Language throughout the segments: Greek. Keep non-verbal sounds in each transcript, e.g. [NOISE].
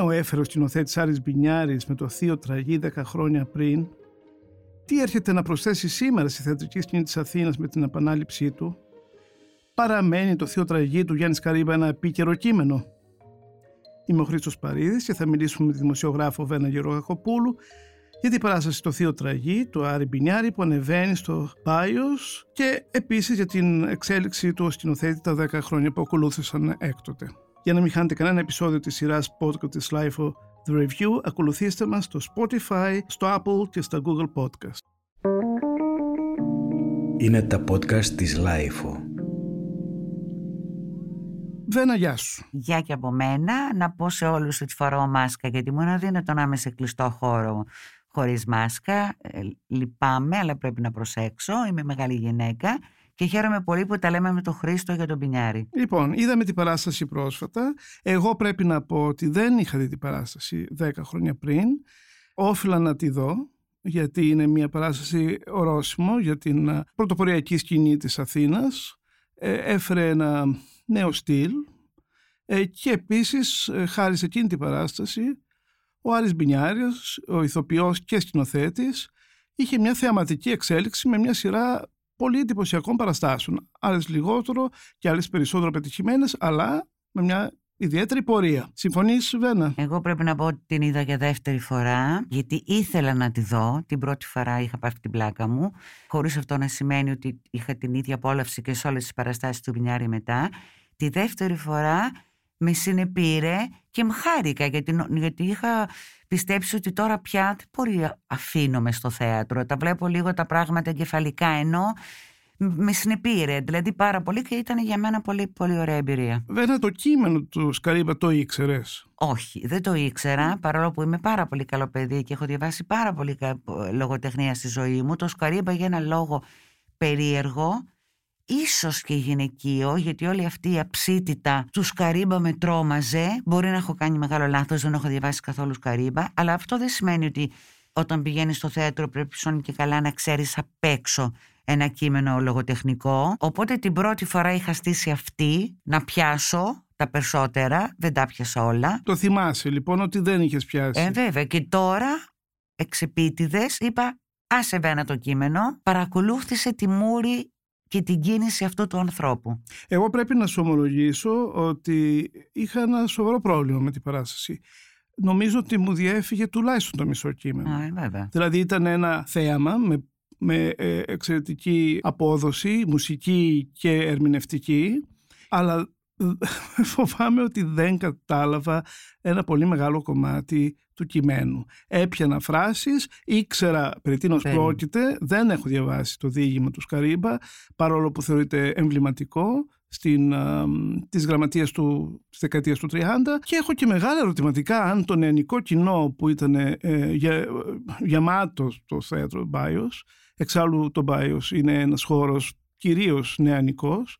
νέο έφερε ο σκηνοθέτης Άρης Μπινιάρης με το θείο τραγί 10 χρόνια πριν, τι έρχεται να προσθέσει σήμερα στη θεατρική σκηνή της Αθήνας με την επανάληψή του, παραμένει το θείο τραγί του Γιάννης Καρύμπα ένα επίκαιρο κείμενο. Είμαι ο Χρήστος Παρίδης και θα μιλήσουμε με τη δημοσιογράφο Βένα Γερογακοπούλου για την παράσταση το Θείο Τραγί του Άρη Μπινιάρη που ανεβαίνει στο Πάιος και επίσης για την εξέλιξη του σκηνοθέτη τα 10 χρόνια που ακολούθησαν έκτοτε. Για να μην χάνετε κανένα επεισόδιο της σειράς podcast της LIFO The Review, ακολουθήστε μας στο Spotify, στο Apple και στα Google Podcast. Είναι τα podcast της LIFO. Βένα, γεια σου. Γεια και από μένα. Να πω σε όλους ότι φοράω μάσκα γιατί μου είναι αδύνατο να είμαι σε κλειστό χώρο χωρίς μάσκα. Ε, λυπάμαι, αλλά πρέπει να προσέξω. Είμαι μεγάλη γυναίκα και χαίρομαι πολύ που τα λέμε με τον Χρήστο για τον Πινιάρη. Λοιπόν, είδαμε την παράσταση πρόσφατα. Εγώ πρέπει να πω ότι δεν είχα δει την παράσταση 10 χρόνια πριν. Όφυλα να τη δω, γιατί είναι μια παράσταση ορόσημο για την ε, πρωτοποριακή σκηνή της Αθήνας. Ε, έφερε ένα νέο στυλ ε, και επίσης χάρη σε εκείνη την παράσταση ο Άρης Μπινιάρης, ο ηθοποιός και σκηνοθέτης, είχε μια θεαματική εξέλιξη με μια σειρά πολύ εντυπωσιακών παραστάσεων. Άλλες λιγότερο και άλλες περισσότερο πετυχημένες, αλλά με μια ιδιαίτερη πορεία. Συμφωνείς, Βένα; Εγώ πρέπει να πω ότι την είδα για δεύτερη φορά, γιατί ήθελα να τη δω. Την πρώτη φορά είχα πάρει την πλάκα μου, χωρίς αυτό να σημαίνει ότι είχα την ίδια απόλαυση και σε όλες τις παραστάσεις του Μπινιάρη μετά. Τη δεύτερη φορά με συνεπήρε και με χάρηκα γιατί, γιατί είχα πιστέψει ότι τώρα πια δεν μπορεί αφήνομαι στο θέατρο. Τα βλέπω λίγο τα πράγματα εγκεφαλικά ενώ με συνεπήρε, δηλαδή πάρα πολύ και ήταν για μένα πολύ, πολύ ωραία εμπειρία. Βέβαια το κείμενο του Σκαρίμπα το ήξερες; Όχι, δεν το ήξερα, παρόλο που είμαι πάρα πολύ καλό παιδί και έχω διαβάσει πάρα πολύ λογοτεχνία στη ζωή μου. Το Σκαρίμπα για ένα λόγο περίεργο ίσως και γυναικείο, γιατί όλη αυτή η αψίτητα του Σκαρίμπα με τρόμαζε. Μπορεί να έχω κάνει μεγάλο λάθος, δεν έχω διαβάσει καθόλου Σκαρίμπα, αλλά αυτό δεν σημαίνει ότι όταν πηγαίνεις στο θέατρο πρέπει σώνει και καλά να ξέρεις απ' έξω ένα κείμενο λογοτεχνικό. Οπότε την πρώτη φορά είχα στήσει αυτή να πιάσω τα περισσότερα, δεν τα πιάσα όλα. Το θυμάσαι λοιπόν ότι δεν είχες πιάσει. Ε, βέβαια. Και τώρα, εξεπίτηδες, είπα άσε βένα το κείμενο, παρακολούθησε τη μούρη και την κίνηση αυτού του ανθρώπου. Εγώ πρέπει να σου ομολογήσω ότι είχα ένα σοβαρό πρόβλημα με την παράσταση. Νομίζω ότι μου διέφυγε τουλάχιστον το μισό κείμενο. Α, βέβαια. Δηλαδή ήταν ένα θέαμα με, με ε, εξαιρετική απόδοση, μουσική και ερμηνευτική, αλλά [LAUGHS] φοβάμαι ότι δεν κατάλαβα ένα πολύ μεγάλο κομμάτι του κειμένου. Έπιανα φράσεις, ήξερα περί τίνος πρόκειται, δεν έχω διαβάσει το διήγημα του Σκαρίμπα, παρόλο που θεωρείται εμβληματικό στην, α, της γραμματείας του, της δεκαετίας του 30 και έχω και μεγάλα ερωτηματικά αν το νεανικό κοινό που ήταν ε, για, γεμάτο στο θέατρο Μπάιος, εξάλλου το Μπάιος είναι ένας χώρος κυρίως νεανικός,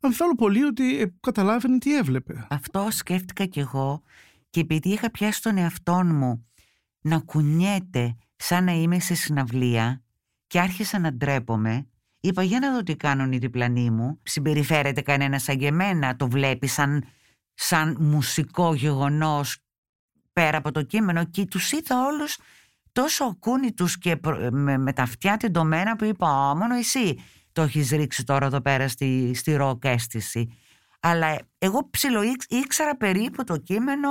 αμφιβάλλω πολύ ότι ε, καταλάβαινε τι έβλεπε. Αυτό σκέφτηκα κι εγώ και επειδή είχα πιάσει τον εαυτό μου να κουνιέται σαν να είμαι σε συναυλία και άρχισα να ντρέπομαι, είπα για να δω τι κάνουν οι διπλανοί μου. Συμπεριφέρεται κανένας σαν και εμένα, το βλέπει σαν, σαν μουσικό γεγονός πέρα από το κείμενο και τους είδα όλους τόσο ακούνητους και με, με τα αυτιά τεντωμένα που είπα μόνο εσύ το έχεις ρίξει τώρα εδώ πέρα στη, στη ροκ αίσθηση. Αλλά εγώ ψηλό ήξερα περίπου το κείμενο,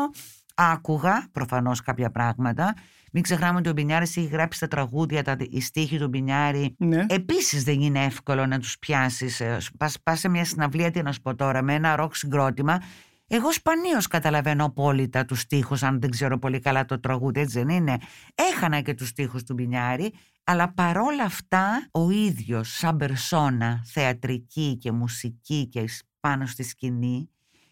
άκουγα προφανώς κάποια πράγματα. Μην ξεχνάμε ότι ο Μπινιάρης έχει γράψει τα τραγούδια, τα, οι στίχοι του Μπινιάρη. Ναι. Επίσης δεν είναι εύκολο να τους πιάσεις. Ε, πας, πας σε μια συναυλία, τι να σου πω τώρα, με ένα ροκ συγκρότημα. Εγώ σπανίως καταλαβαίνω απόλυτα τους στίχους, αν δεν ξέρω πολύ καλά το τραγούδι, έτσι δεν είναι. Έχανα και τους στίχους του Μπινιάρη, αλλά παρόλα αυτά ο ίδιος σαν περσόνα θεατρική και μουσική και πάνω στη σκηνή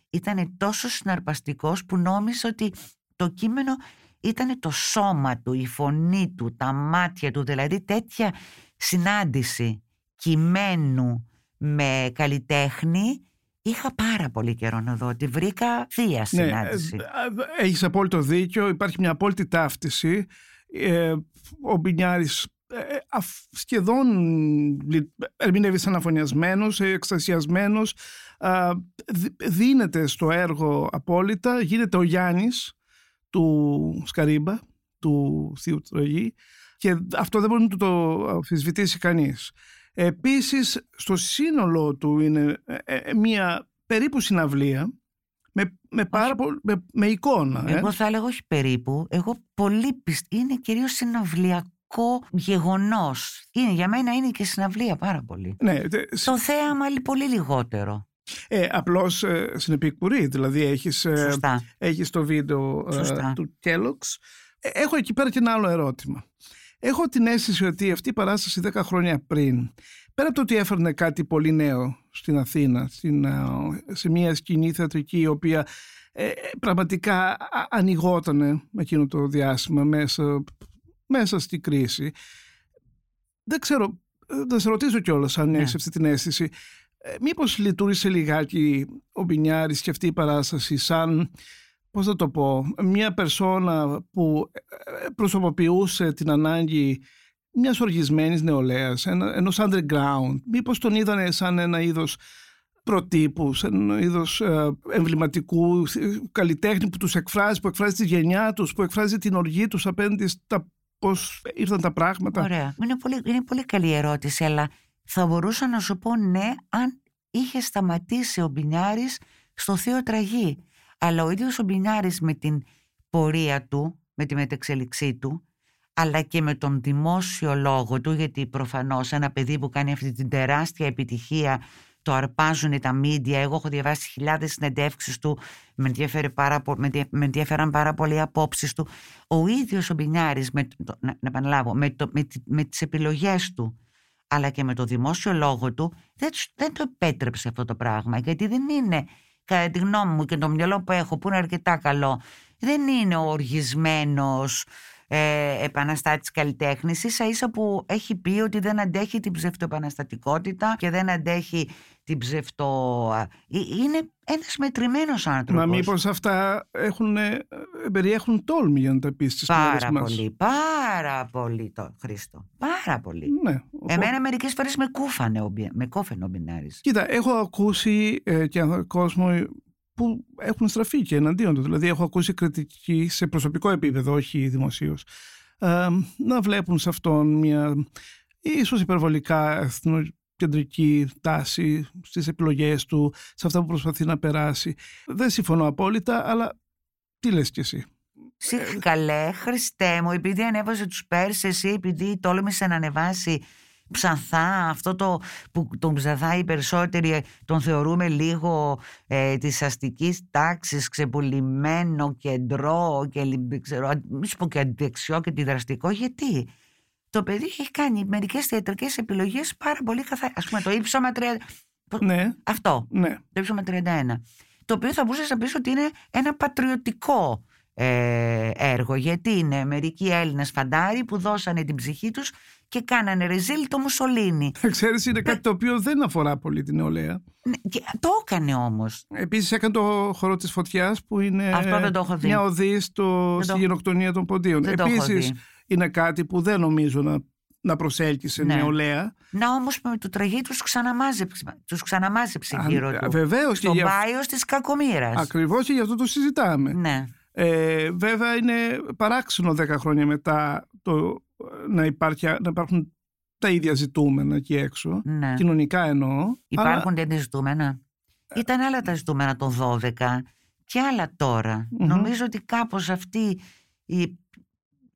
ήταν τόσο συναρπαστικός που νόμιζε ότι το κείμενο ήταν το σώμα του, η φωνή του, τα μάτια του, δηλαδή τέτοια συνάντηση κειμένου με καλλιτέχνη είχα πάρα πολύ καιρό να δω, ότι βρήκα θεία ναι, συνάντηση. Ναι, έχεις απόλυτο δίκιο, υπάρχει μια απόλυτη ταύτιση. Ε, ο Μπινιάρης ε, σχεδόν ερμηνεύει σαν αφωνιασμένος, εκστασιασμένος, δίνεται στο έργο απόλυτα, γίνεται ο Γιάννης, του Σκαρίμπα, του Θείου Τραγή και αυτό δεν μπορεί να το αμφισβητήσει κανείς. Επίσης, στο σύνολο του είναι ε, ε, μια περίπου συναυλία με, με, πάρα με, με εικόνα. Ε. Εγώ θα έλεγα όχι περίπου. Εγώ πολύ πιστεύω. Είναι κυρίως συναυλιακό γεγονός. Είναι, για μένα είναι και συναυλία πάρα πολύ. Ναι, το θέαμα πολύ λιγότερο. Ε, απλώς ε, συνεπικουρεί, δηλαδή έχεις, ε, έχεις το βίντεο ε, του Kellogg's. Ε, έχω εκεί πέρα και ένα άλλο ερώτημα. Έχω την αίσθηση ότι αυτή η παράσταση 10 χρόνια πριν, πέρα από το ότι έφερνε κάτι πολύ νέο στην Αθήνα, στην, σε μια σκηνή θεατρική η οποία ε, πραγματικά ανοιγόταν με εκείνο το διάστημα μέσα, μέσα στη κρίση. Δεν ξέρω, θα σε ρωτήσω κιόλας αν ναι. έχεις αυτή την αίσθηση. Ε, μήπως λειτουργήσε λιγάκι ο Μπινιάρης και αυτή η παράσταση σαν, πώς θα το πω, μια περσόνα που ε, προσωποποιούσε την ανάγκη μιας οργισμένης νεολαίας, ενός underground. Μήπως τον είδανε σαν ένα είδος προτύπους, σαν ένα είδος ε, εμβληματικού καλλιτέχνη που τους εκφράζει, που εκφράζει τη γενιά τους, που εκφράζει την οργή τους απέναντι στα πώς ήρθαν τα πράγματα. Ωραία. Είναι πολύ, είναι πολύ καλή ερώτηση, αλλά θα μπορούσα να σου πω ναι αν είχε σταματήσει ο Μπινιάρης στο Θείο Τραγή. Αλλά ο ίδιος ο Μπινιάρης με την πορεία του, με τη μετεξελιξή του, αλλά και με τον δημόσιο λόγο του, γιατί προφανώς ένα παιδί που κάνει αυτή την τεράστια επιτυχία το αρπάζουν τα μίντια. Εγώ έχω διαβάσει χιλιάδες συνεντεύξεις του, με, πάρα, με ενδιαφέραν πάρα πολύ οι απόψεις του. Ο ίδιος ο Μπινιάρης, με, να, να επαναλάβω, με, το, με, με τις επιλογές του, αλλά και με το δημόσιο λόγο του δεν, δεν το επέτρεψε αυτό το πράγμα γιατί δεν είναι κατά τη γνώμη μου και το μυαλό που έχω που είναι αρκετά καλό δεν είναι ο οργισμένος ε, επαναστάτης καλλιτέχνης ίσα ίσα που έχει πει ότι δεν αντέχει την ψευτοεπαναστατικότητα και δεν αντέχει την ψευτο... Ε, είναι ένας μετρημένος άνθρωπος. Μα μήπως αυτά έχουν, ε, περιέχουν τόλμη για να τα πεις στις Πάρα πολύ, πάρα πολύ το Χρήστο. Πάρα πολύ. Ναι, Εμένα μερικές φορές με κούφανε, με κόφαινε ο Μπινάρης. Κοίτα, έχω ακούσει ε, και κόσμο που έχουν στραφεί και εναντίον του. Δηλαδή έχω ακούσει κριτική σε προσωπικό επίπεδο, όχι δημοσίως, ε, να βλέπουν σε αυτόν μια ίσως υπερβολικά εθνοκεντρική τάση στις επιλογές του, σε αυτά που προσπαθεί να περάσει. Δεν συμφωνώ απόλυτα, αλλά τι λες κι εσύ; Συγχαλέ, καλέ, Χριστέ μου, επειδή ανέβασε τους Πέρσες ή επειδή τόλμησε να ανεβάσει Ψαθά, αυτό το που τον ψαθά οι περισσότεροι τον θεωρούμε λίγο ε, της αστικής τάξης ξεπουλημένο, κεντρό και ξέρω, μη σου πω και αντιδεξιό και αντιδραστικό γιατί; Το παιδί έχει κάνει μερικές θεατρικές επιλογές πάρα πολύ καθαρά ας πούμε το ύψωμα 30 ναι. αυτό ναι. το ύψωμα 31 το οποίο θα μπορούσες να πεις ότι είναι ένα πατριωτικό ε, έργο γιατί είναι μερικοί Έλληνες φαντάροι που δώσανε την ψυχή τους και κάνανε ρεζίλ το Μουσολίνι. Ξέρεις είναι κάτι το οποίο δεν αφορά πολύ την νεολαία. Ναι, και το έκανε όμως. Επίσης έκανε το χώρο της φωτιάς που είναι Αυτό δεν το έχω δει. μια οδή στο, στη γενοκτονία των ποντίων. Δεν Επίσης είναι κάτι που δεν νομίζω να να προσέλκυσε ναι. νεολαία. Να όμως με το τραγί τους ξαναμάζεψε, τους ξαναμάζεψε γύρω του. Βεβαίως. Στον για... πάιο της κακομήρα. Ακριβώς και γι' αυτό το συζητάμε. Ναι. Ε, βέβαια είναι παράξενο 10 χρόνια μετά το, να, υπάρχει, να υπάρχουν τα ίδια ζητούμενα εκεί έξω. Ναι. Κοινωνικά εννοώ. Υπάρχουν αλλά... τέτοια ζητούμενα. Ήταν άλλα τα ζητούμενα το 12 και άλλα τώρα. Νομίζω ότι κάπως αυτή οι,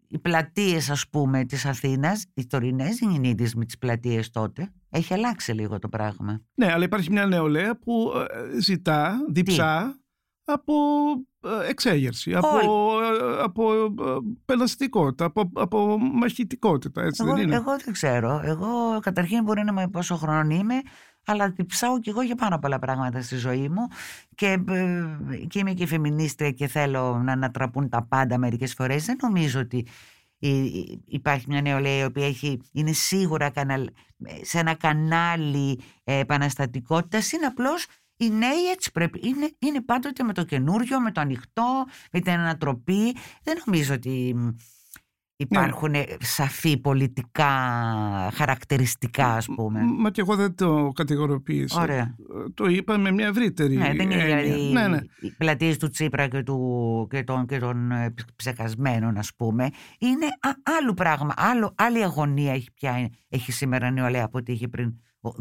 οι πλατείες ας πούμε της Αθήνας, οι τωρινές δεν είναι ίδιες με τις πλατείες τότε. Έχει αλλάξει λίγο το πράγμα. Ναι, αλλά υπάρχει μια νεολαία που ε, ζητά, διψά από ε, εξέγερση, από, ε, από ε, πελαστικότητα, από, από μαχητικότητα. Έτσι εγώ, δεν είναι; εγώ δεν ξέρω. Εγώ καταρχήν μπορεί να είμαι πόσο χρόνο είμαι, αλλά διψάω κι εγώ για πάρα πολλά πράγματα στη ζωή μου και, και είμαι και φεμινίστρια και θέλω να ανατραπούν τα πάντα μερικές φορές. Δεν νομίζω ότι υπάρχει μια νεολαία η οποία έχει, είναι σίγουρα σε ένα κανάλι επαναστατικότητας, είναι απλώς οι νέοι έτσι πρέπει. Είναι, είναι πάντοτε με το καινούριο, με το ανοιχτό, με την ανατροπή. Δεν νομίζω ότι υπάρχουν σαφή πολιτικά χαρακτηριστικά ας πούμε. Μα και εγώ δεν το κατηγοροποίησα. Ωραία. Το είπα με μια ευρύτερη Ναι, δεν είναι έννοια. δηλαδή Ναι, ναι. οι πλατείες του Τσίπρα και, του, και, των, και των ε, ψεκασμένων ας πούμε. Είναι α, άλλο πράγμα, άλλο, άλλη αγωνία έχει, πια, έχει σήμερα η νεολαία από ό,τι είχε πριν ο,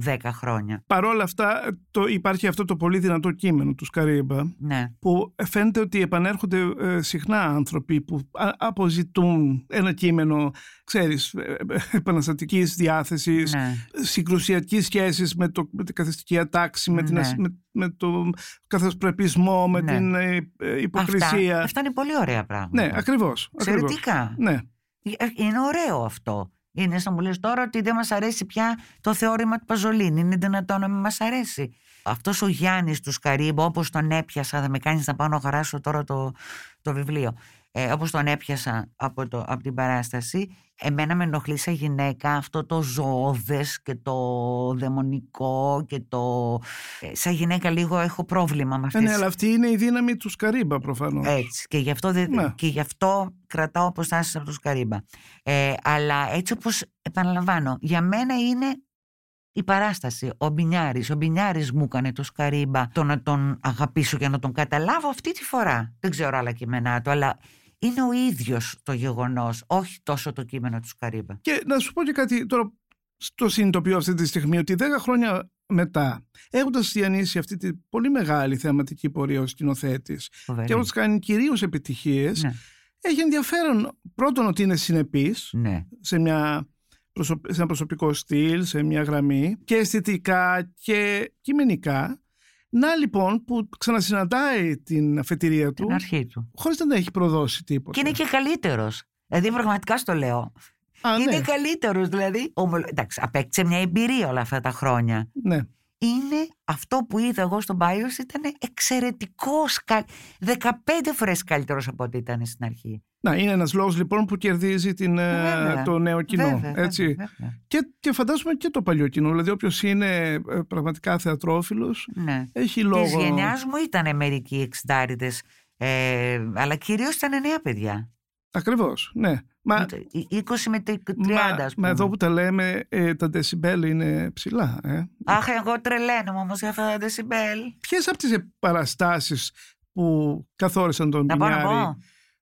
10 χρόνια. Παρ' όλα αυτά το, υπάρχει αυτό το πολύ δυνατό κείμενο του Σκαρίμπα Ναι. που φαίνεται ότι επανέρχονται ε, συχνά άνθρωποι που α- αποζητούν ένα κείμενο, ξέρεις, ε, ε, επαναστατικής διάθεσης, ναι. συγκρουσιακής σχέσης με, το, με την καθεστική ατάξη, με, την, Ναι. ασ- με, με το καθεσπρεπισμό, με Ναι. την ε, ε, υποκρισία. Αυτά, αυτά είναι πολύ ωραία πράγματα. Ναι, ακριβώς. ακριβώς. Εξαιρετικά. Ναι. Ε, Είναι ωραίο αυτό. Είναι σαν μου λες τώρα ότι δεν μας αρέσει πια το θεώρημα του Παζολίνη. Είναι δυνατόν να μην μας αρέσει. Αυτός ο Γιάννης του Σκαρίμπο, όπως τον έπιασα, θα με κάνεις να πάω να χαράσω τώρα το, το βιβλίο. Ε, όπως τον έπιασα από, το, από την παράσταση, εμένα με ενοχλεί σαν γυναίκα αυτό το ζωώδες και το δαιμονικό και το... Ε, σαν γυναίκα λίγο έχω πρόβλημα με Ε, αυτές ναι, αλλά αυτή είναι η δύναμη του Σκαρίμπα προφανώς. έτσι. Και γι' αυτό, δεν, Ναι. και γι αυτό κρατάω αποστάσεις από το Σκαρίμπα. Ε, αλλά έτσι όπως επαναλαμβάνω, για μένα είναι η παράσταση. Ο Μπινιάρης. Ο Μπινιάρης μου έκανε το Σκαρίμπα το να τον αγαπήσω και να τον καταλάβω αυτή τη φορά. Δεν ξέρω άλλα κείμενά του, αλλά είναι ο ίδιος το γεγονός, όχι τόσο το κείμενο του Σκαρίμπα. Και να σου πω και κάτι τώρα, το συνειδητοποιώ αυτή τη στιγμή, ότι 10 χρόνια μετά, έχοντας διανύσει αυτή τη πολύ μεγάλη θεαματική πορεία ως σκηνοθέτης Φοβερή. και έχοντας κάνει κυρίως επιτυχίες, Ναι. έχει ενδιαφέρον πρώτον ότι είναι συνεπής Ναι. σε, μια, προσω- σε ένα προσωπικό στυλ, σε μια γραμμή και αισθητικά και κειμενικά. Να λοιπόν που ξανασυναντάει την αφετηρία του Την αρχή του. χωρίς να την έχει προδώσει τίποτα. Και είναι και καλύτερος. Δηλαδή πραγματικά στο λέω. Α, είναι ναι, καλύτερος δηλαδή. Ομολο- Εντάξει, απέκτησε μια εμπειρία όλα αυτά τα χρόνια. ναι. Είναι αυτό που είδα εγώ στον Πάιος ήταν εξαιρετικός, κα- 15 φορές καλύτερος από ό,τι ήταν στην αρχή. Να, είναι ένας λόγος λοιπόν που κερδίζει την, ε, Βέβαια. το νέο κοινό. Βέβαια, έτσι. βέβαια, βέβαια. Και, και φαντάζομαι και το παλιό κοινό. Δηλαδή, όποιος είναι ε, πραγματικά θεατρόφιλος Ναι. έχει λόγο. Της γενιάς μου ήταν μερικοί εξτάριδες, ε, αλλά κυρίως ήταν νέα παιδιά. Ακριβώς, ναι. Μα, 20 με 30 μα, ας πούμε. μα εδώ που τα λέμε, ε, τα δεσιμπέλ είναι ψηλά. Ε. Αχ, εγώ τρελαίνομαι όμως για αυτά τα δεσιμπέλ. Ποιες από τις παραστάσεις που καθόρισαν τον Να πάω να Πινιάρη. πω.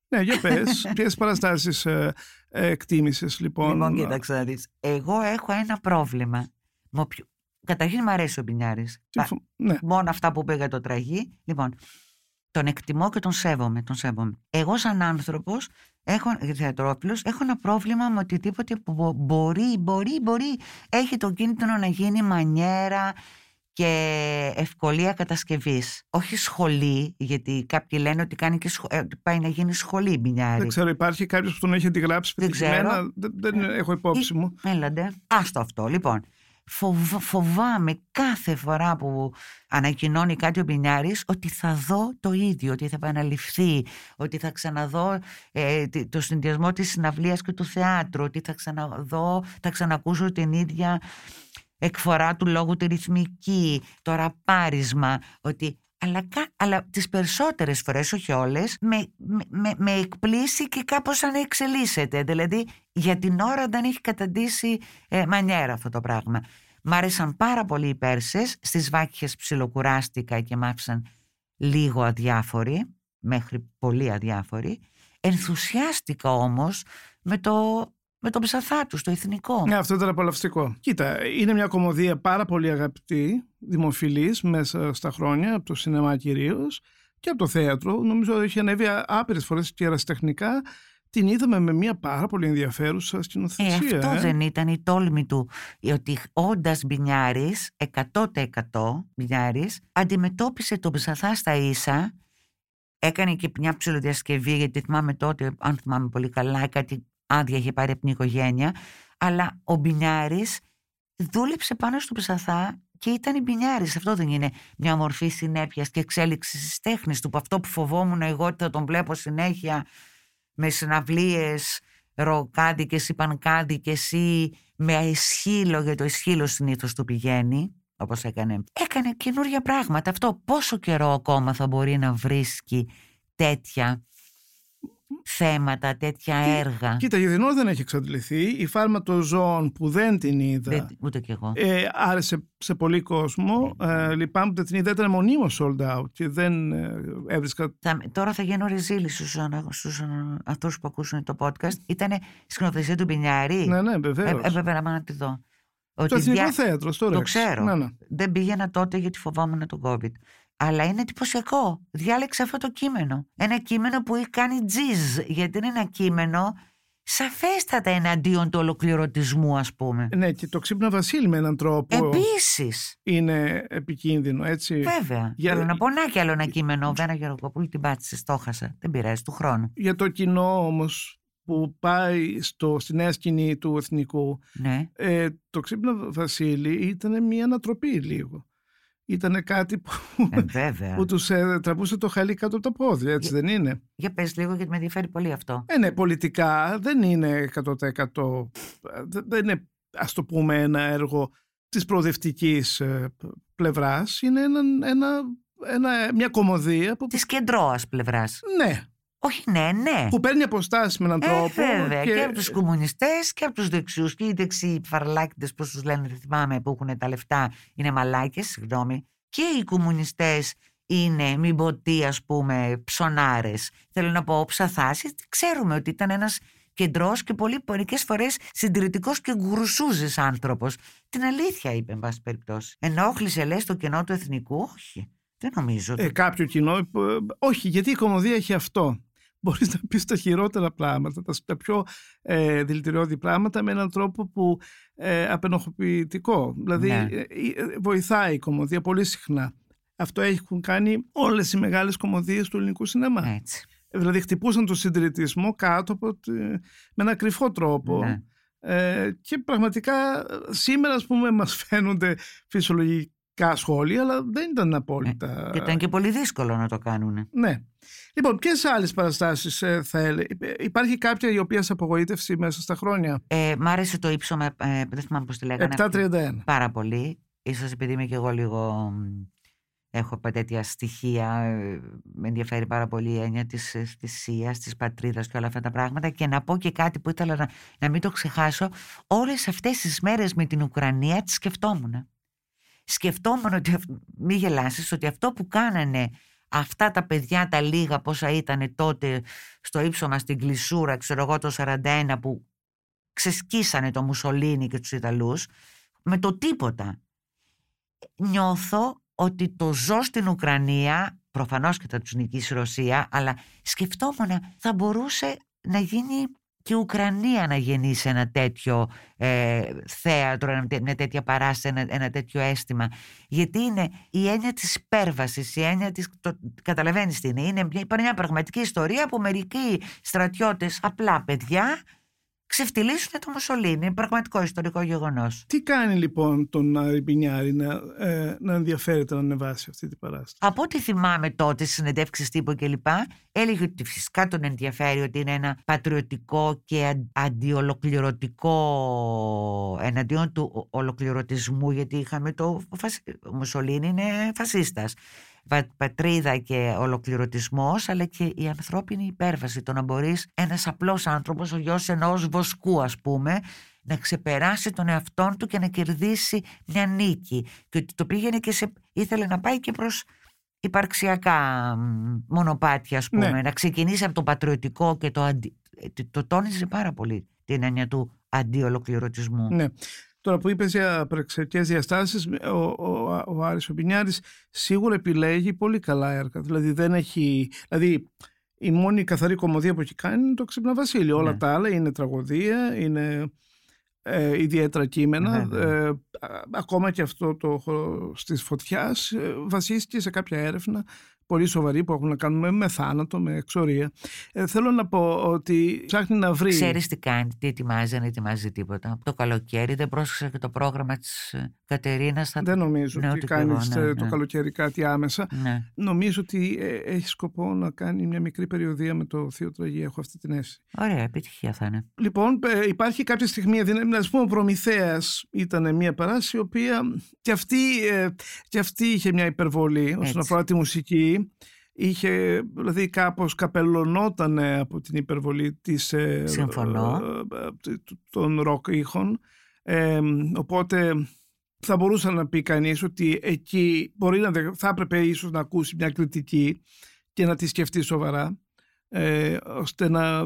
Ναι, για πες. [LAUGHS] Ποιες παραστάσεις ε, ε, εκτίμησες λοιπόν. Λοιπόν, κοίταξε να δεις. Εγώ έχω ένα πρόβλημα. Με οποιο- Καταρχήν μου αρέσει ο Μπινιάρης. Συμφω- Ναι, μόνο αυτά που πήγα το τραγί. Λοιπόν, τον εκτιμώ και τον σέβομαι, τον σέβομαι. Εγώ σαν άνθρωπος, έχω, θεατρόφιλος, έχω ένα πρόβλημα με οτιδήποτε που μπο- μπορεί, μπορεί, μπορεί. Έχει το κίνητρο να γίνει μανιέρα και ευκολία κατασκευής. Όχι σχολή, γιατί κάποιοι λένε ότι, κάνει και σχο- ε, ότι πάει να γίνει σχολή μπινιάρη. δεν ξέρω, υπάρχει κάποιος που τον έχει αντιγράψει Δεν πετυχημένα; ξέρω. Δεν, δεν έχω υπόψη μου. Έλαντε. Άστο αυτό. Λοιπόν, φοβ- φοβάμαι κάθε φορά που ανακοινώνει κάτι ο Μπινιάρης ότι θα δω το ίδιο, ότι θα επαναληφθεί, ότι θα ξαναδώ ε, τι- το συνδυασμό της συναυλίας και του θεάτρου, ότι θα ξαναδώ, θα ξανακούσω την ίδια εκφορά του λόγου τη ρυθμική, το ραπάρισμα, ότι αλλά, κα- αλλά τις περισσότερες φορές, όχι όλες, με, με, με, με εκπλήσει και κάπως ανεξελίσσεται. Δηλαδή, για την ώρα δεν έχει καταντήσει ε, μανιέρα αυτό το πράγμα. Μ' άρεσαν πάρα πολύ οι Πέρσες, στις βάκχες ψιλοκουράστηκα και μ' άφησαν λίγο αδιάφοροι, μέχρι πολύ αδιάφοροι. Ενθουσιάστηκα όμως με το, με το ψαθά τους, το εθνικό. Ναι, αυτό ήταν απολαυστικό. Κοίτα, είναι μια κομμωδία πάρα πολύ αγαπητή, δημοφιλής μέσα στα χρόνια, από το σινεμά κυρίως και από το θέατρο. Νομίζω έχει ανέβει άπειρες φορές και ερασιτεχνικά. Την είδαμε με μια πάρα πολύ ενδιαφέρουσα Ε, σκηνοθεσία. αυτό ε. δεν ήταν η τόλμη του, ότι όντας μπινιάρης, 100% μπινιάρης, αντιμετώπισε τον ψαθά στα ίσα. Έκανε και μια ψηλοδιασκευή, γιατί θυμάμαι τότε, αν θυμάμαι πολύ καλά, κάτι άδεια είχε πάρει από την οικογένεια. Αλλά ο Μπινιάρης δούλεψε πάνω στο ψαθά και ήταν η Μπινιάρης. Αυτό δεν είναι μια μορφή συνέπειας και εξέλιξης της τέχνης του. Που αυτό που φοβόμουν εγώ ότι θα τον βλέπω συνέχεια με συναυλίες ροκάδικες ή πανκάδικες ή με αισχύλο, γιατί το αισχύλο συνήθως του πηγαίνει, όπως έκανε. Έκανε καινούργια πράγματα. Αυτό πόσο καιρό ακόμα θα μπορεί να βρίσκει τέτοια θέματα, τέτοια Τι- έργα. Κοίτα, η Δινό δεν έχει εξαντληθεί. Η φάρμα των ζώων που δεν την είδα. Δεν, ούτε κι εγώ. Ε, άρεσε σε πολύ κόσμο. Ναι. Ε, λυπάμαι που δεν την είδα. Ήταν μονίμως sold out και δεν ε, έβρισκα. Θα, τώρα θα γίνω ρεζίλη στους, ανα- στους ανα- αυτούς που ακούσουν το podcast. Ήταν σκηνοθεσία του Μπινιάρη. Ναι, ναι, βεβαίως. Ε, έπρεπε να πάω να τη δω. το Ότι Εθνικό δια- Θέατρος, στο Το Rex. ξέρω. Ναι, ναι. Δεν πήγαινα τότε γιατί φοβόμουν τον COVID. Αλλά είναι εντυπωσιακό. Διάλεξε αυτό το κείμενο. Ένα κείμενο που έχει κάνει τζιζ. Γιατί είναι ένα κείμενο σαφέστατα εναντίον του ολοκληρωτισμού, ας πούμε. Ναι, και το ξύπνα Βασίλη με έναν τρόπο Επίσης, είναι επικίνδυνο, έτσι. βέβαια. Για- Θέλω να πω να κι άλλο ένα κείμενο. Βένα Γεωργοπούλου την πάτησες, το έχασα. Δεν πειράζει, του χρόνου. Για το κοινό όμως που πάει στο, στη νέα σκηνή του εθνικού, Ναι. ε, το ξύπνα Βασίλη ήταν μια ανατροπή λίγο. Ήταν κάτι που, Ε, βέβαια. που τους ε, τραβούσε το χαλί κάτω από τα πόδια, έτσι δεν είναι; Για πες λίγο γιατί με ενδιαφέρει πολύ αυτό. Ε, ναι, πολιτικά δεν είναι 100% δε- δεν είναι ας το πούμε ένα έργο της προοδευτικής ε, πλευράς. Είναι ένα, ένα, ένα, μια κομμωδία που, Της κεντρώας πλευράς. ναι, Όχι, ναι, ναι. που παίρνει αποστάσεις με έναν Ε, τρόπο. βέβαια. Και... από τους κομμουνιστές και από τους δεξιούς. Και οι δεξιοί φαρλάκητες, πώς τους λένε, δεν θυμάμαι, που έχουν τα λεφτά, είναι μαλάκες, συγγνώμη. Και οι κομμουνιστές είναι, μην πω τι, ας πούμε, ψωνάρες. Θέλω να πω, ψαθάσεις. Ξέρουμε ότι ήταν ένας κεντρός και πολύ μερικές φορές συντηρητικός και γκρουσούζης άνθρωπος. Την αλήθεια είπε, εν πάση περιπτώσει. Ενόχλησε, λες, το κενό του εθνικού. Όχι. Δεν νομίζω. ε, κάποιο κοινό. ε, όχι, γιατί η κομμωδία έχει αυτό. Μπορείς να πεις τα χειρότερα πράγματα, τα, τα πιο ε, δηλητηριώδη πράγματα με έναν τρόπο που ε, απενοχοποιητικό. Δηλαδή Ναι. ε, ε, βοηθάει η κομμωδία πολύ συχνά. Αυτό έχουν κάνει όλες οι μεγάλες κομμωδίες του ελληνικού σινεμά. Έτσι. Δηλαδή χτυπούσαν τον συντηρητισμό κάτω από τη- με ένα κρυφό τρόπο. Ναι. Ε, και πραγματικά ε, σήμερα ας πούμε μας φαίνονται φυσιολογικά σχόλια αλλά δεν ήταν απόλυτα. Και ήταν και πολύ δύσκολο να το κάνουν. Ναι. Λοιπόν, ποιες άλλες παραστάσεις ε, θα έλεγε. Υπάρχει κάποια η οποία σε απογοήτευση μέσα στα χρόνια; Ε, μ' άρεσε το ύψωμα, ε, δεν θυμάμαι πώς τη λέγανε. 731. Πάρα πολύ. Ίσως επειδή είμαι και εγώ λίγο... μ, Έχω πα- τέτοια στοιχεία, ε, με ενδιαφέρει πάρα πολύ η έννοια της ε, θυσίας, της πατρίδας και όλα αυτά τα πράγματα και να πω και κάτι που ήθελα να, να μην το ξεχάσω, όλες αυτές τις μέρες με την Ουκρανία τις σκεφτόμουν. Σκεφτόμουν ότι, αυ- μη γελάσεις, ότι αυτό που κάνανε αυτά τα παιδιά τα λίγα πόσα ήταν τότε στο ύψωμα στην Κλεισούρα, ξέρω εγώ το 41 που ξεσκίσανε το Μουσολίνι και τους Ιταλούς, με το τίποτα. Νιώθω ότι το ζω στην Ουκρανία, προφανώς και θα τους νικήσει η Ρωσία, αλλά σκεφτόμουν θα μπορούσε να γίνει και η Ουκρανία να γεννήσει ένα τέτοιο ε, θέατρο, ένα τέ- μια τέτοια παράσταση, ένα, ένα τέτοιο αίσθημα. Γιατί είναι η έννοια της υπέρβασης, η έννοια της... Το, καταλαβαίνεις τι είναι. είναι μια, υπάρχει μια πραγματική ιστορία που μερικοί στρατιώτες, απλά παιδιά, ξεφτυλίσουν το Μουσολίνι. Είναι πραγματικό ιστορικό γεγονός. Τι κάνει λοιπόν τον Άρη Μπινιάρη να, ε, να ενδιαφέρεται να ανεβάσει αυτή την παράσταση; Από ό,τι θυμάμαι τότε στις συνεντεύξεις τύπου κλπ., έλεγε ότι φυσικά τον ενδιαφέρει ότι είναι ένα πατριωτικό και αν- αντιολοκληρωτικό εναντίον του ο- ολοκληρωτισμού, γιατί είχαμε το. Ο, Φασ... ο Μουσολίνη είναι φασίστας. Πα- Πατρίδα και ολοκληρωτισμός αλλά και η ανθρώπινη υπέρβαση. Το να μπορείς ένας απλός άνθρωπος, ο γιος ενός βοσκού ας πούμε, να ξεπεράσει τον εαυτόν του και να κερδίσει μια νίκη. Και ότι το πήγαινε και σε, ήθελε να πάει και προς υπαρξιακά μ, μονοπάτια ας πούμε. Ναι. Να ξεκινήσει από το πατριωτικό και το, αντι... ε, το, το τόνιζε πάρα πολύ την έννοια του αντιολοκληρωτισμού. Ναι. Τώρα που είπες για προεξαιρετικές διαστάσεις, ο, ο, ο Άρης ο Μπινιάρης σίγουρα επιλέγει πολύ καλά έργα. Δηλαδή δεν έχει... Δηλαδή η μόνη καθαρή κομμωδία που έχει κάνει είναι το Ξύπνα Βασίλειο. Όλα Ναι. τα άλλα είναι τραγωδία, είναι ε, ιδιαίτερα κείμενα. Βέβαια. Ε, α- ακόμα και αυτό το χώρο της φωτιάς ε, βασίστηκε σε κάποια έρευνα πολύ σοβαρή που έχουν να κάνουν με, με θάνατο, με εξορία. Ε, θέλω να πω ότι ψάχνει να βρει... Ξέρεις τι κάνει, τι ετοιμάζει, δεν ετοιμάζει τίποτα. Από το καλοκαίρι δεν πρόσεξα και το πρόγραμμα της ε, Κατερίνας. Θα... Δεν νομίζω Ναι, ότι ούτε κι κάνεις εγώ, ναι, το ναι. καλοκαίρι κάτι άμεσα. Ναι. Νομίζω ότι ε, έχεις σκοπό να κάνει μια μικρή περιοδία με το Θείο Τραγία. Έχω αυτή την αίσθηση. Ωραία, επιτυχία θα είναι. Λοιπόν, ε, υπάρχει κάποια στιγμή, δηλαδή, α πούμε, ο Προμηθέας ήταν μια παράσταση, η οποία και αυτή, ε, και αυτή είχε μια υπερβολή όσον Έτσι. αφορά τη μουσική. Είχε, δηλαδή κάπως καπελωνόταν από την υπερβολή της, ε, Συμφωνώ. ε, ε, των ροκ ήχων. Ε, οπότε θα μπορούσε να πει κανείς ότι εκεί μπορεί να, δε- θα έπρεπε ίσως να ακούσει μια κριτική και να τη σκεφτεί σοβαρά ε, ώστε να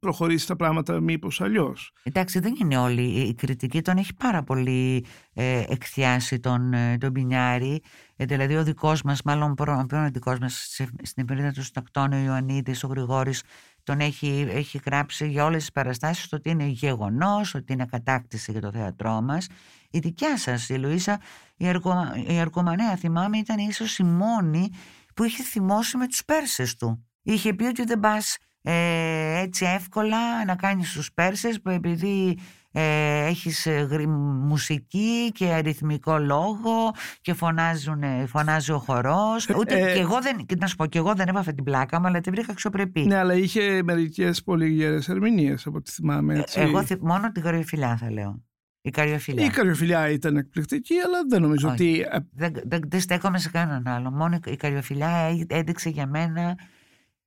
προχωρήσει τα πράγματα μήπως αλλιώς. Εντάξει, δεν είναι όλη. Η κριτική τον έχει πάρα πολύ ε, εκθιάσει τον, ε, τον Πινιάρη. Ε, δηλαδή ο δικός μας, μάλλον προ- πρώην ο δικός μας σε- στην εφημερίδα του Στακτών, ο Ιωαννίδης, ο Γρηγόρης, τον έχει, έχει γράψει για όλες τις παραστάσεις ότι είναι γεγονός, ότι είναι κατάκτηση για το θέατρό μας. Η δικιά σας, η Λουίσα, η, Αργομα, η Αργομανέα, θυμάμαι, ήταν ίσως η μόνη που είχε θυμώσει με τους Πέρσες του. Είχε πει ότι δεν πας ε, έτσι εύκολα να κάνεις τους Πέρσες που επειδή ε, έχεις ε, γρι- μουσική και αριθμικό λόγο και φωνάζουν, φωνάζει ο χορός. Ούτε, ε, και εγώ δεν, και να σου πω, και εγώ δεν έπαθα την πλάκα μου, αλλά τη βρήκα αξιοπρεπή. Ναι, αλλά είχε μερικές πολύ γέρες ερμηνείες από ό,τι θυμάμαι. Έτσι. Ε, Εγώ θυ- μόνο την καριοφιλιά θα λέω. Η καριοφιλιά. Η καριοφιλιά ήταν εκπληκτική, αλλά δεν νομίζω Όχι. ότι ε, Δεν, δεν, δεν στέκομαι σε κανέναν άλλο. Μόνο η καριοφιλιά έ- έδειξε για μένα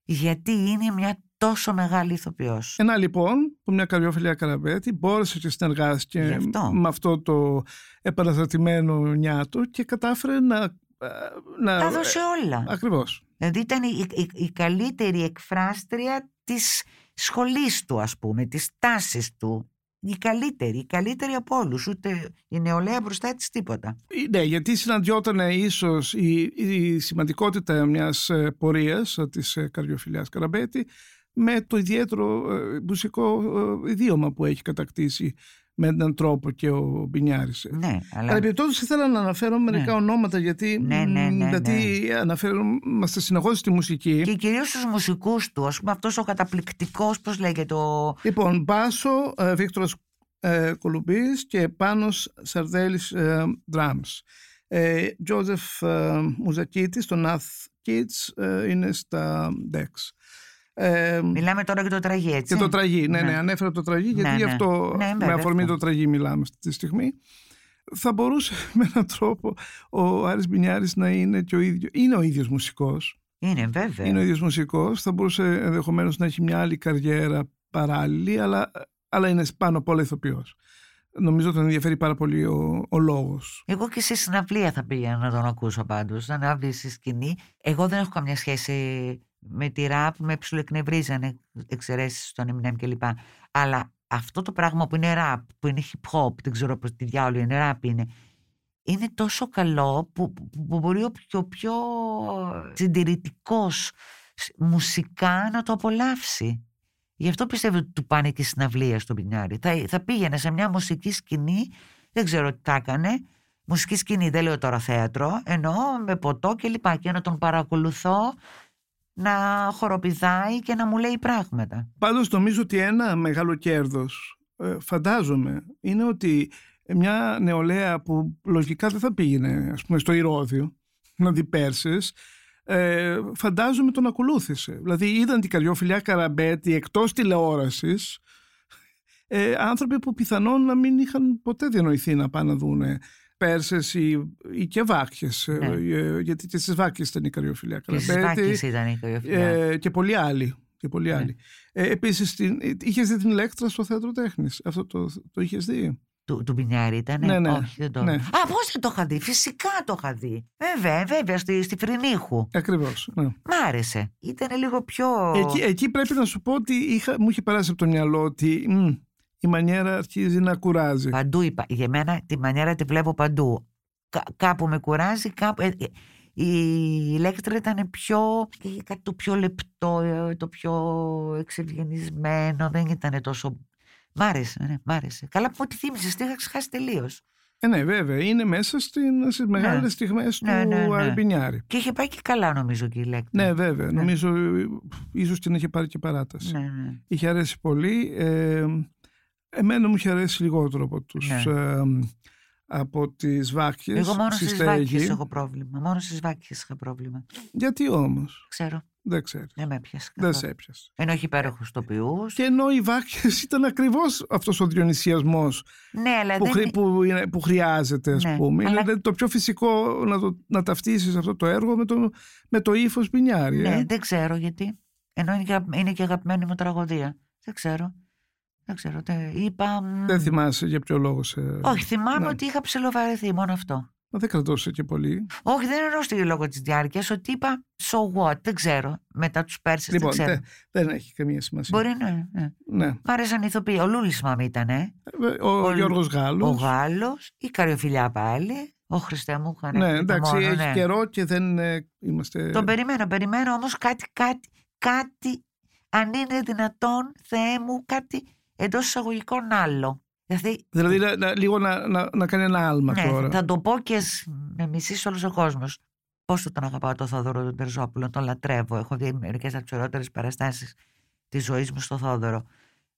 γιατί είναι μια τόσο μεγάλη ηθοποιός. Ένα λοιπόν που μια καριόφιλια Καραμπέτη μπόρεσε και Γι' συνεργάστηκε αυτό. με αυτό το επαναστατημένο νιάτο και κατάφερε να... ε, να Τα έδωσε όλα. Ακριβώς. Δηλαδή ήταν η, η, η καλύτερη εκφράστρια της σχολής του ας πούμε, της τάσης του. Η καλύτερη, η καλύτερη από όλους. Ούτε η νεολαία μπροστά της τίποτα. Ε, Ναι, γιατί συναντιόταν ίσως η, η σημαντικότητα μιας ε, πορείας ε, της ε, καρδιοφιλιάς Καραμπέτη με το ιδιαίτερο ε, μουσικό ε, ιδίωμα που έχει κατακτήσει με έναν τρόπο και ο Μπινιάρης. Ναι, αλλά... Αλλά επιπτώσεις ήθελα να αναφέρω μερικά Ναι. ονόματα γιατί, Ναι, ναι, ναι, γιατί αναφέρομαστε συνεχώς στη μουσική. Και κυρίως στους μουσικούς του, ας πούμε αυτός ο καταπληκτικός, πώς λέγεται, ο... Λοιπόν, Μπάσο, ε, Βίκτορας ε, Κολουμπής και Πάνος Σαρδέλης ε, Drums. Ε, Τζόζεφ ε, Μουζακίτης, το Nath Kids ε, είναι στα Dex. Ε, Μιλάμε τώρα για το τραγί, έτσι. και το τραγί, ναι, ναι, Ναι. ανέφερα το τραγί γιατί Ναι, γι' ναι. αυτό Ναι, με βέβαια, αφορμή αυτό. το τραγί μιλάμε αυτή τη στιγμή. Θα μπορούσε [LAUGHS] με έναν τρόπο ο Άρης Μπινιάρης να είναι και ο ίδιος, είναι ο ίδιος μουσικός. Είναι βέβαια. Είναι ο ίδιος μουσικός, θα μπορούσε ενδεχομένως να έχει μια άλλη καριέρα παράλληλη, αλλά, αλλά είναι πάνω απ' όλα ηθοποιός. Νομίζω τον ενδιαφέρει πάρα πολύ ο, ο λόγος. Εγώ και σε συναυλία θα πήγαινα να τον ακούσω πάντως, να ανάβει στη σκηνή. Εγώ δεν έχω καμιά σχέση με τη ραπ, με ψιλοεκνευρίζανε εξαιρέσεις στον Eminem κλπ. Αλλά αυτό το πράγμα που είναι ραπ, που είναι hip hop, δεν ξέρω πώς τη διάολο είναι, ραπ είναι, είναι τόσο καλό που, που, που μπορεί ο πιο, πιο συντηρητικός μουσικά να το απολαύσει. Γι' αυτό πιστεύω ότι του πάνε και συναυλία στον Πινιάρη. Θα, θα πήγαινε σε μια μουσική σκηνή, δεν ξέρω τι θα έκανε, μουσική σκηνή, δεν λέω τώρα θέατρο, εννοώ με ποτό και λοιπά και να τον παρακολουθώ να χοροπηδάει και να μου λέει πράγματα. Πάντως νομίζω ότι ένα μεγάλο κέρδος, ε, φαντάζομαι, είναι ότι μια νεολαία που λογικά δεν θα πήγαινε ας πούμε, στο Ηρώδιο να δει Πέρσες, ε, φαντάζομαι τον ακολούθησε. Δηλαδή είδαν την καριοφιλιά Καραμπέτη εκτός τηλεόρασης ε, άνθρωποι που πιθανόν να μην είχαν ποτέ διανοηθεί να πάνε να δουν Πέρσες ή, ή και Βάκχες ε, Ναι. ε, γιατί και στις Βάκχες ήταν η καριοφιλιά Και στις Καραμπέτη Βάκης ήταν η κορυφαία. ε, και πολλοί άλλοι. Και πολλοί Ναι. άλλοι. Ε, επίσης, την, είχες δει την Ηλέκτρα στο Θέατρο Τέχνης; Αυτό το, το είχες δει; Του, του Μπινιάρη ήταν. Ναι, ναι, Όχι, δεν το. ναι. Α, πώς δεν το είχα δει; Φυσικά το είχα δει. Βέβαια, βέβαια, στη, στη Φρυνίχου. Ακριβώς. Ναι. Μ' άρεσε. Ήταν λίγο πιο. Εκεί, εκεί πρέπει να σου πω ότι είχα, μου είχε περάσει από το μυαλό ότι μ, η μανιέρα αρχίζει να κουράζει. Παντού είπα. Για μένα τη μανιέρα τη βλέπω παντού. Κα- κάπου με κουράζει, κάπου. ε, ε, η Ηλέκτρα ήταν πιο. είχε κάτι το πιο λεπτό, ε, το πιο εξευγενισμένο. Δεν ήταν τόσο. Μ' άρεσε, ναι, μ' άρεσε. Καλά που μου τη θύμισες, τη είχα ξεχάσει τελείως. Ε, ναι, βέβαια. Είναι μέσα στην, στις μεγάλες στιγμές Ναι, του ναι, ναι. Αλμπινιάρη. Και είχε πάει και καλά, νομίζω και η Ηλέκτρα. Ναι, βέβαια. Νομίζω ε, ίσως την είχε πάρει και παράταση. ναι, ναι. Είχε αρέσει πολύ. Ε, εμένα μου είχε αρέσει λιγότερο από τους... Ναι. ε, από τις Βάκχες Εγώ μόνο στη στις Στέγη. βάκχε έχω πρόβλημα. Μόνο στις βάκχε είχα πρόβλημα. Γιατί όμως; Ξέρω. Δεν ξέρεις. Δεν με έπιασε. Δεν καθόλου. σε έπιασε. Ενώ έχει υπέροχους τοπιούς. Και ενώ οι βάκες ήταν ακριβώς αυτός ο διονυσιασμός Ναι, αλλά που, δεν. χρει- που, είναι- που χρειάζεται, ας Ναι, πούμε. αλλά- Είναι το πιο φυσικό να, το, να ταυτίσεις αυτό το έργο με το, με το ύφος Πινιάρη. Ναι, ε. δεν ξέρω γιατί. Ενώ είναι και, αγα- είναι και αγαπημένη μου τραγωδία. Δεν ξέρω. Δεν ξέρω. τε- είπα. μ, Δεν θυμάσαι για ποιο λόγο σε. Όχι, θυμάμαι Ναι. ότι είχα ψιλοβαρεθεί, μόνο αυτό. Μα δεν κρατούσε και πολύ. Όχι, δεν εννοώ στη λόγω της διάρκειας, ότι είπα so what, δεν ξέρω. Μετά τους Πέρσες, Λοιπόν, δεν ξέρω. δεν, δεν έχει καμία σημασία. Μπορεί να. Ναι. Ναι. Μ' άρεσαν οι ηθοποιοί. Ο Λούλης μαμ ήταν, ε. Ο, ο, Ο- Γιώργος Ο Γάλλος. Γάλλο, η Καριοφιλιά πάλι. Ο Χριστέ μου, είχαν Ναι, το εντάξει, μόνο, έχει ναι. καιρό και δεν ε, είμαστε. Τον περιμένω, περιμένω όμως κάτι, κάτι, κάτι, αν είναι δυνατόν, Θεέ μου, κάτι εντός εισαγωγικών άλλο. Δηλαδή, Δηλαδή να, να- λίγο να, να, να κάνει ένα άλμα ναι, τώρα. θα το πω και σ- με μισήσει όλος ο κόσμος. Πόσο τον αγαπάω τον Θόδωρο τον Τερζόπουλο, τον λατρεύω. Έχω δει μερικές από τις ωραιότερες παραστάσεις της ζωής μου στο Θόδωρο.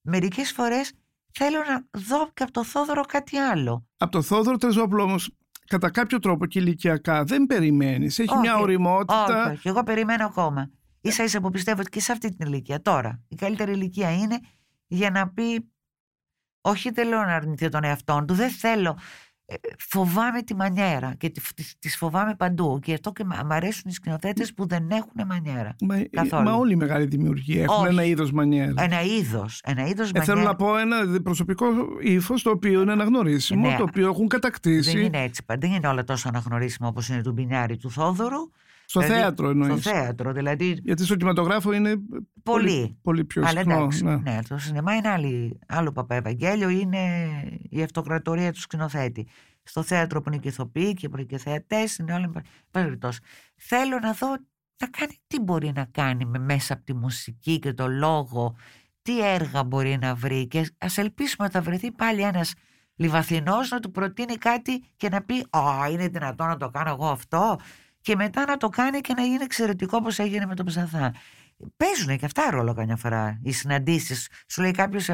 Μερικές φορές θέλω να δω και από το Θόδωρο κάτι άλλο. Από το Θόδωρο Τρεζόπουλο όμως, κατά κάποιο τρόπο και ηλικιακά δεν περιμένεις. Έχει Όχι, μια οριμότητα. Όχι, όχι, εγώ περιμένω ακόμα. σα ίσα που πιστεύω ότι και σε αυτή την ηλικία τώρα. Η καλύτερη ηλικία είναι για να πει. Όχι, δεν λέω να αρνηθεί τον εαυτό του, δεν θέλω. Ε, Φοβάμαι τη μανιέρα και τη- τις- τις φοβάμαι παντού. Και αυτό και μ' μ' αρέσουν οι σκηνοθέτες που δεν έχουν μανιέρα. Μα, Καθόλου. μα όλοι οι μεγάλοι δημιουργοί έχουν Όχι. ένα είδος μανιέρα. Ένα είδος. Ένα είδος Ε, θέλω μανιέρα. να πω ένα προσωπικό ύφος το οποίο είναι αναγνωρίσιμο, Ναι. το οποίο έχουν κατακτήσει. Δεν είναι έτσι. πα- Δεν είναι όλα τόσο αναγνωρίσιμα όπως είναι του Μπινιάρη του Θόδωρου. Στο Δηλαδή, θέατρο εννοείς. Στο θέατρο, δηλαδή. Γιατί στο κινηματογράφο είναι Πολύ. πολύ πιο Αλλά συχνό. εντάξει, ναι. ναι, το σινεμά είναι άλλη, άλλο Παπαευαγγέλιο, είναι η αυτοκρατορία του σκηνοθέτη. Στο θέατρο που είναι και ηθοποιοί και που είναι και θεατές, είναι όλα περιπτώσει. Θέλω να δω να κάνει τι μπορεί να κάνει με μέσα από τη μουσική και το λόγο, τι έργα μπορεί να βρει και ας ελπίσουμε ότι θα βρεθεί πάλι ένας λιβαθινός να του προτείνει κάτι και να πει «Α, είναι δυνατό να το κάνω εγώ αυτό» και μετά να το κάνει και να γίνει εξαιρετικό όπως έγινε με τον Ψαθά. Παίζουν και αυτά ρόλο καμιά φορά οι συναντήσεις. Σου λέει κάποιος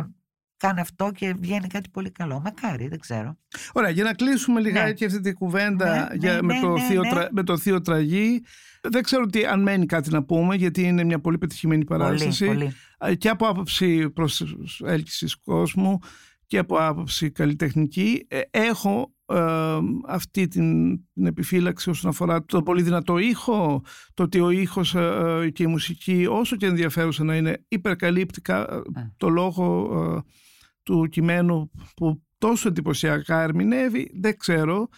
κάνει αυτό και βγαίνει κάτι πολύ καλό. Μακάρι, δεν ξέρω. Ωραία, για να κλείσουμε λιγάκι αυτή την κουβέντα Ναι, για, ναι, με, ναι, το ναι, θείο, ναι. Τρα- με το θείο Τραγή. Δεν ξέρω τι, αν μένει κάτι να πούμε, γιατί είναι μια πολύ πετυχημένη Πολύ, παράσταση. πολύ. Ε, Και από άποψη προσέλκυσης κόσμου και από άποψη καλλιτεχνική. Ε, Έχω ε, αυτή την, την επιφύλαξη όσον αφορά το πολύ δυνατό ήχο, το ότι ο ήχος ε, ε, και η μουσική όσο και ενδιαφέρουσα να είναι υπερκαλύπτει κα- το λόγο ε, του κειμένου που τόσο εντυπωσιακά ερμηνεύει, δεν ξέρω.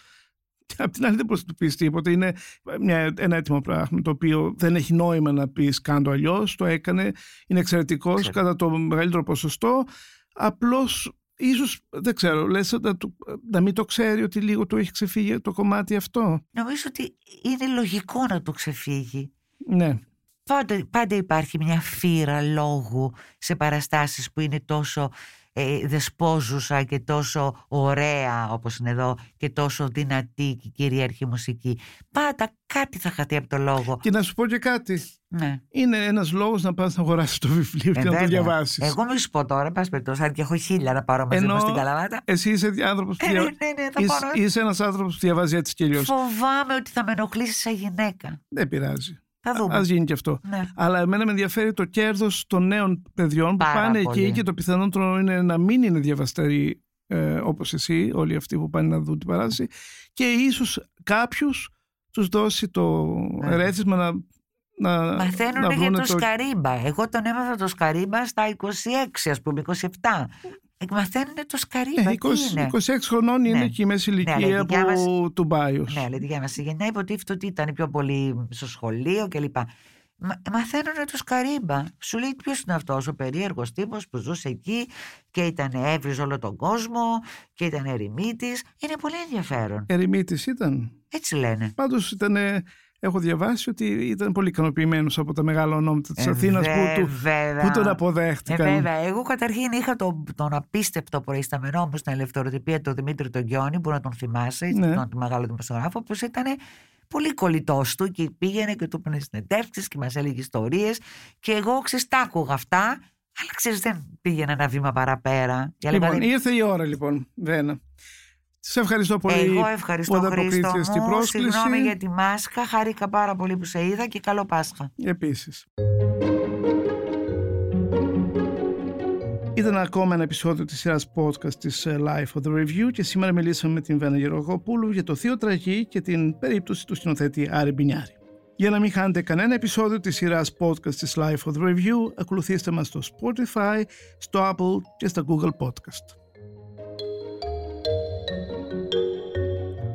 Και απ' την άλλη δεν μπορείς να του πεις τίποτα. Είναι μια, ένα έτοιμο πράγμα το οποίο δεν έχει νόημα να πεις κάντο αλλιώς. Το έκανε, είναι εξαιρετικός Ξέρω. κατά το μεγαλύτερο ποσοστό. Απλώς ίσως, δεν ξέρω, λες να, του- να μην το ξέρει ότι λίγο του έχει ξεφύγει το κομμάτι αυτό; Νομίζω ότι είναι λογικό να το ξεφύγει. Ναι. Πάντα, πάντα υπάρχει μια φύρα λόγου σε παραστάσεις που είναι τόσο ε, δεσπόζουσα και τόσο ωραία όπως είναι εδώ και τόσο δυνατή και κυρίαρχη μουσική. Πάντα κάτι θα χαθεί από το λόγο. Και να σου πω και κάτι. Ναι. Είναι ένας λόγος να πας να αγοράσεις το βιβλίο και Ε, να το βέβαια. διαβάσεις. Εγώ μη σου πω τώρα, πας περιπτώσει, αν και έχω χίλια να πάρω μαζί Ενώ μου στην Καλαμάτα. Εσύ είσαι άνθρωπος που, Ε, ναι, δια... ναι, ναι, θα είσαι, πάρω. είσαι ένας άνθρωπος που διαβάζει έτσι και αλλιώς. Φοβάμαι ότι θα με ενοχλήσει σαν γυναίκα. Δεν πειράζει. Θα δούμε. Ας γίνει και αυτό. Ναι. Αλλά εμένα με ενδιαφέρει το κέρδος των νέων παιδιών που Πάρα πάνε πολύ. εκεί και το πιθανότερο είναι να μην είναι διαβαστεροί ε, όπως εσύ, όλοι αυτοί που πάνε να δουν την παράσταση και ίσως κάποιους τους δώσει το Ναι. ερέθισμα να, να, να Μαθαίνουν για βρούνε το σκαρίμπα. Εγώ τον έμαθα το σκαρίμπα στα 26, ας πούμε, 27. Ε, Μαθαίνουν το σκαρίμπα. Ε, τι 20, είναι; 26 χρονών είναι Ναι. και η μέση Ναι, αλλά η ηλικία δικιά μας- που, του Μπάιος. Ναι, αλλά η δικιά μα γενιά υποτίθεται ότι ήταν πιο πολύ στο σχολείο κλπ. Μα, μαθαίνουν το σκαρίμπα. Σου λέει ποιος είναι αυτός ο περίεργος τύπος που ζούσε εκεί και ήταν έβριζε όλο τον κόσμο και ήταν ερημίτης. Είναι πολύ ενδιαφέρον. Ερημίτης ήταν. Έτσι λένε. Πάντως ήταν, έχω διαβάσει ότι ήταν πολύ ικανοποιημένος από τα μεγάλα ονόματα της Ε, Αθήνας που, του, βέβαια. που τον Ε, αποδέχτηκαν. βέβαια. Εγώ καταρχήν είχα τον, τον απίστευτο προϊσταμενό μου στην ελευθεροτυπία, τον Δημήτρη τον Γιώνη, που να τον θυμάσαι, Ναι. τον μεγάλο δημοσιογράφο, που ήταν πολύ κολλητός του και πήγαινε και του έπαιρνε συνεντεύξεις και μας έλεγε ιστορίες. Και εγώ ξέρεις, τα άκουγα αυτά, αλλά ξέρεις, δεν πήγαινε ένα βήμα παραπέρα. Και έλεγα, Λοιπόν, δεν- ήρθε η ώρα λοιπόν, Βένα. Σε ευχαριστώ πολύ Εγώ ευχαριστώ που Χρήστο ανταποκρίθηκες στην μου. πρόσκληση. Συγγνώμη για τη μάσκα. Χάρηκα πάρα πολύ που σε είδα και καλό Πάσχα. Επίσης. Ήταν ακόμα ένα επεισόδιο της σειράς podcast της ε, Life of the Review και σήμερα μιλήσαμε με την Βένα Γεωργοπούλου για το θείο τραγή και την περίπτωση του σκηνοθέτη Άρη Μπινιάρη. Για να μην χάνετε κανένα επεισόδιο της σειράς podcast της LiFO The Review, ακολουθήστε μας στο Spotify, στο Apple και στα Google Podcast.